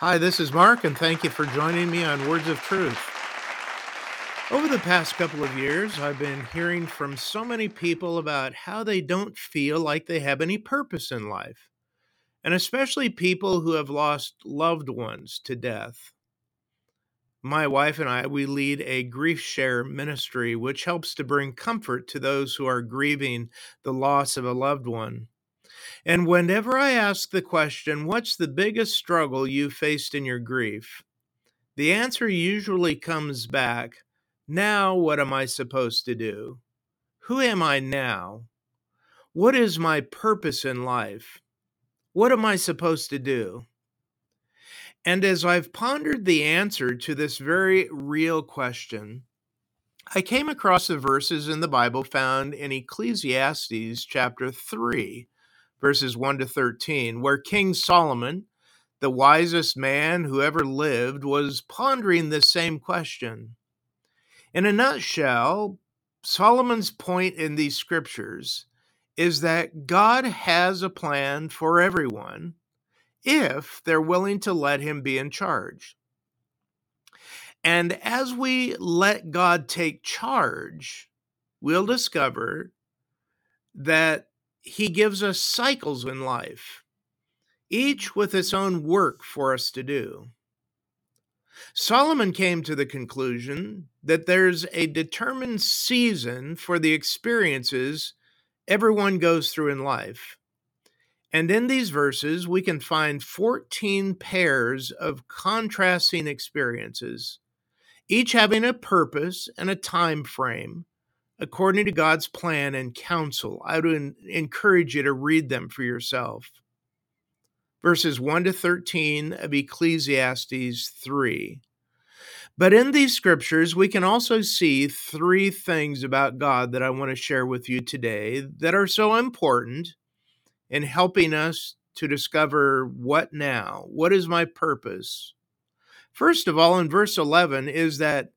Hi, this is Mark, and thank you for joining me on Words of Truth. Over the past couple of years, I've been hearing from so many people about how they don't feel like they have any purpose in life, and especially people who have lost loved ones to death. My wife and I, we lead a grief share ministry, which helps to bring comfort to those who are grieving the loss of a loved one. And whenever I ask the question, What's the biggest struggle you faced in your grief? the answer usually comes back, Now what am I supposed to do? Who am I now? What is my purpose in life? What am I supposed to do? And as I've pondered the answer to this very real question, I came across the verses in the Bible found in Ecclesiastes chapter 3, verses 1 to 13, where King Solomon, the wisest man who ever lived, was pondering this same question. In a nutshell, Solomon's point in these scriptures is that God has a plan for everyone if they're willing to let him be in charge. And as we let God take charge, we'll discover that he gives us cycles in life, each with its own work for us to do. Solomon came to the conclusion that there's a determined season for the experiences everyone goes through in life. And in these verses, we can find 14 pairs of contrasting experiences, each having a purpose and a time frame according to God's plan and counsel. I would encourage you to read them for yourself. Verses 1 to 13 of Ecclesiastes 3. But in these scriptures, we can also see three things about God that I want to share with you today that are so important in helping us to discover what now? What is my purpose? First of all, in verse 11, is that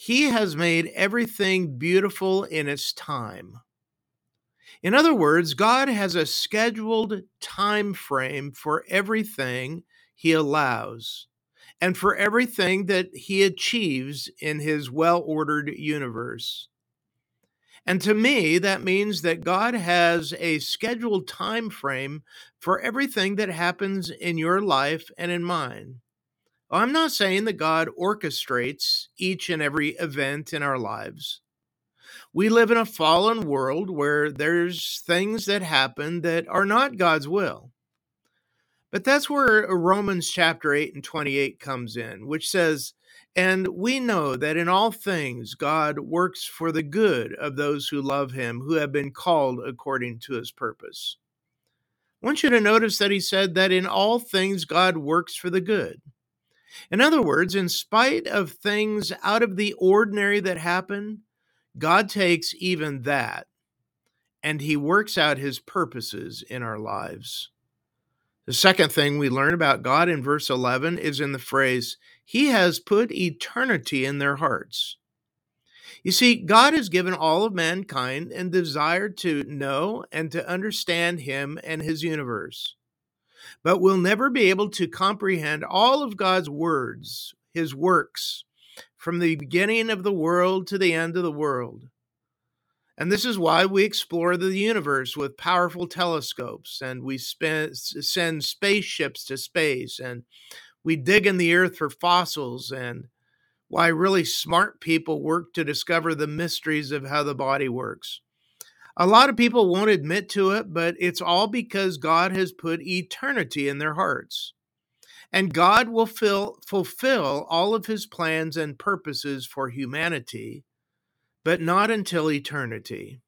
he has made everything beautiful in its time. In other words, God has a scheduled time frame for everything he allows and for everything that he achieves in his well-ordered universe. And to me, that means that God has a scheduled time frame for everything that happens in your life and in mine. I'm not saying that God orchestrates each and every event in our lives. We live in a fallen world where there's things that happen that are not God's will. But that's where uh, Romans chapter 8 and 28 comes in, which says, And we know that in all things God works for the good of those who love him, who have been called according to his purpose. I want you to notice that he said that in all things God works for the good. In other words, in spite of things out of the ordinary that happen, God takes even that and he works out his purposes in our lives. The second thing we learn about God in verse 11 is in the phrase, He has put eternity in their hearts. You see, God has given all of mankind a desire to know and to understand Him and His universe but we'll never be able to comprehend all of God's words, his works, from the beginning of the world to the end of the world. And this is why we explore the universe with powerful telescopes and we send spaceships to space and we dig in the earth for fossils and why really smart people work to discover the mysteries of how the body works. A lot of people won't admit to it, but it's all because God has put eternity in their hearts. And God will fill, fulfill all of his plans and purposes for humanity, but not until eternity.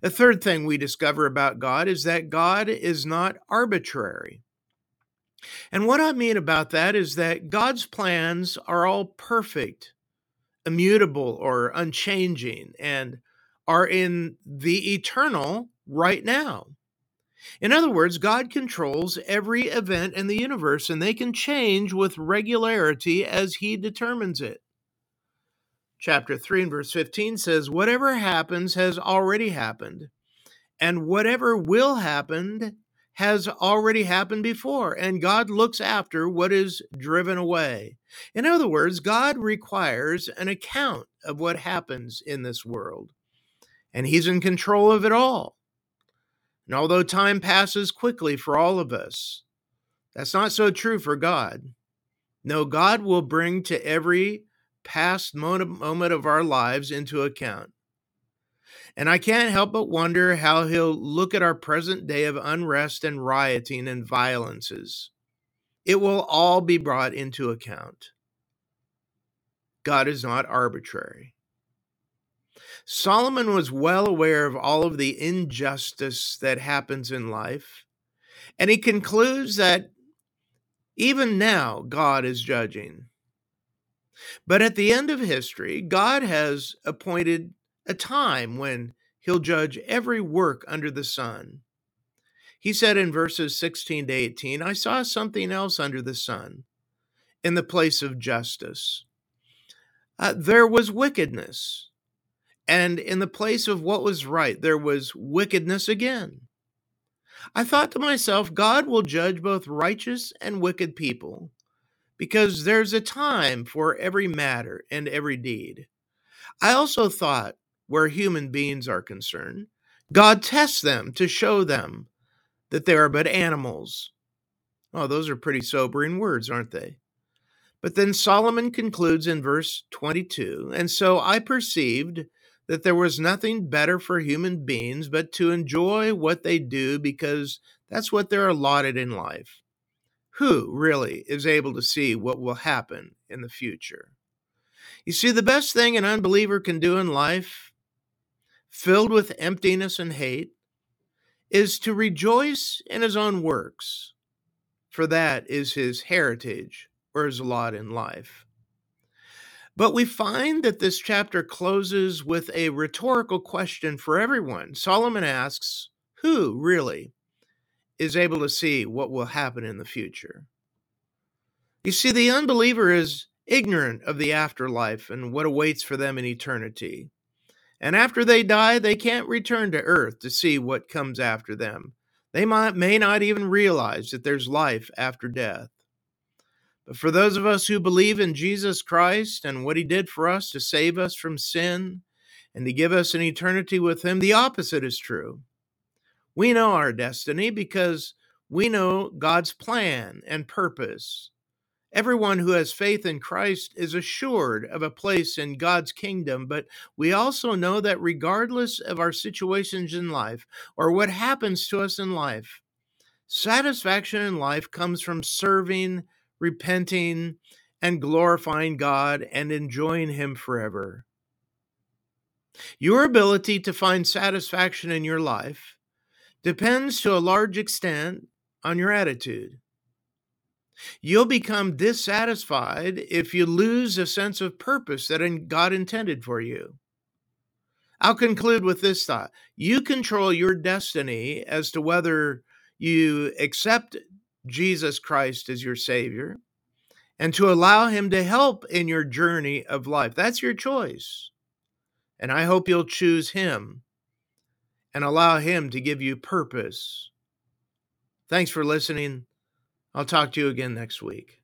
The third thing we discover about God is that God is not arbitrary. And what I mean about that is that God's plans are all perfect, immutable, or unchanging, and are in the eternal right now. In other words, God controls every event in the universe and they can change with regularity as He determines it. Chapter 3 and verse 15 says, Whatever happens has already happened, and whatever will happen has already happened before, and God looks after what is driven away. In other words, God requires an account of what happens in this world, and He's in control of it all. And although time passes quickly for all of us, that's not so true for God. No, God will bring to every past moment of our lives into account. And I can't help but wonder how he'll look at our present day of unrest and rioting and violences. It will all be brought into account. God is not arbitrary. Solomon was well aware of all of the injustice that happens in life, and he concludes that even now God is judging. But at the end of history, God has appointed a time when he'll judge every work under the sun. He said in verses 16 to 18, I saw something else under the sun in the place of justice. Uh, there was wickedness, and in the place of what was right, there was wickedness again. I thought to myself, God will judge both righteous and wicked people, because there's a time for every matter and every deed. I also thought, where human beings are concerned. God tests them to show them that they are but animals. Oh, those are pretty sobering words, aren't they? But then Solomon concludes in verse 22 And so I perceived that there was nothing better for human beings but to enjoy what they do because that's what they're allotted in life. Who really is able to see what will happen in the future? You see, the best thing an unbeliever can do in life filled with emptiness and hate, is to rejoice in his own works, for that is his heritage or his lot in life. But we find that this chapter closes with a rhetorical question for everyone. Solomon asks, Who really is able to see what will happen in the future? You see, the unbeliever is ignorant of the afterlife and what awaits for them in eternity. And after they die, they can't return to earth to see what comes after them. They might, may not even realize that there's life after death. But for those of us who believe in Jesus Christ and what he did for us to save us from sin and to give us an eternity with him, the opposite is true. We know our destiny because we know God's plan and purpose Everyone who has faith in Christ is assured of a place in God's kingdom, but we also know that regardless of our situations in life or what happens to us in life, satisfaction in life comes from serving, repenting, and glorifying God and enjoying Him forever. Your ability to find satisfaction in your life depends to a large extent on your attitude. You'll become dissatisfied if you lose a sense of purpose that God intended for you. I'll conclude with this thought you control your destiny as to whether you accept Jesus Christ as your Savior and to allow Him to help in your journey of life. That's your choice. And I hope you'll choose Him and allow Him to give you purpose. Thanks for listening. I'll talk to you again next week.